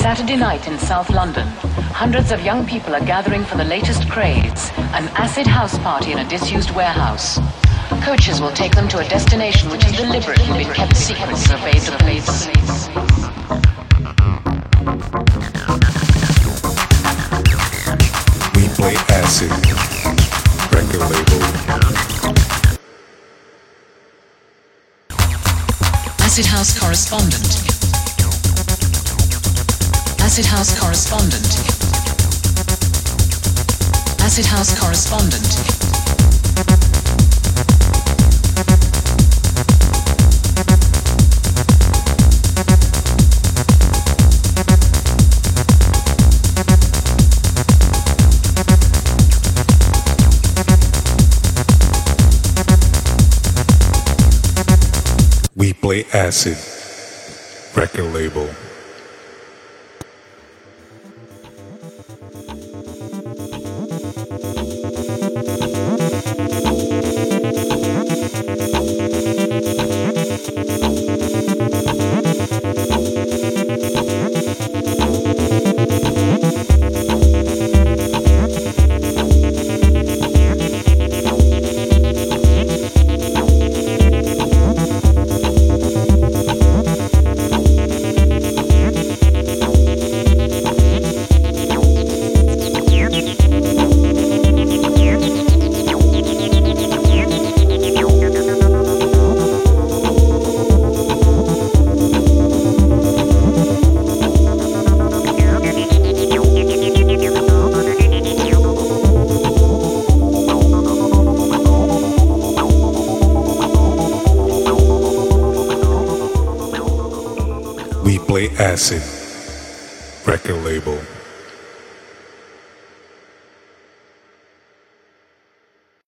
Saturday night in South London, hundreds of young people are gathering for the latest craze, an acid house party in a disused warehouse. Coaches will take them to a destination which has deliberately been kept secret evade the police. We play acid. Record label. Acid House correspondent. Acid House correspondent. Acid House correspondent. We play acid. Record label. Play acid. Record label.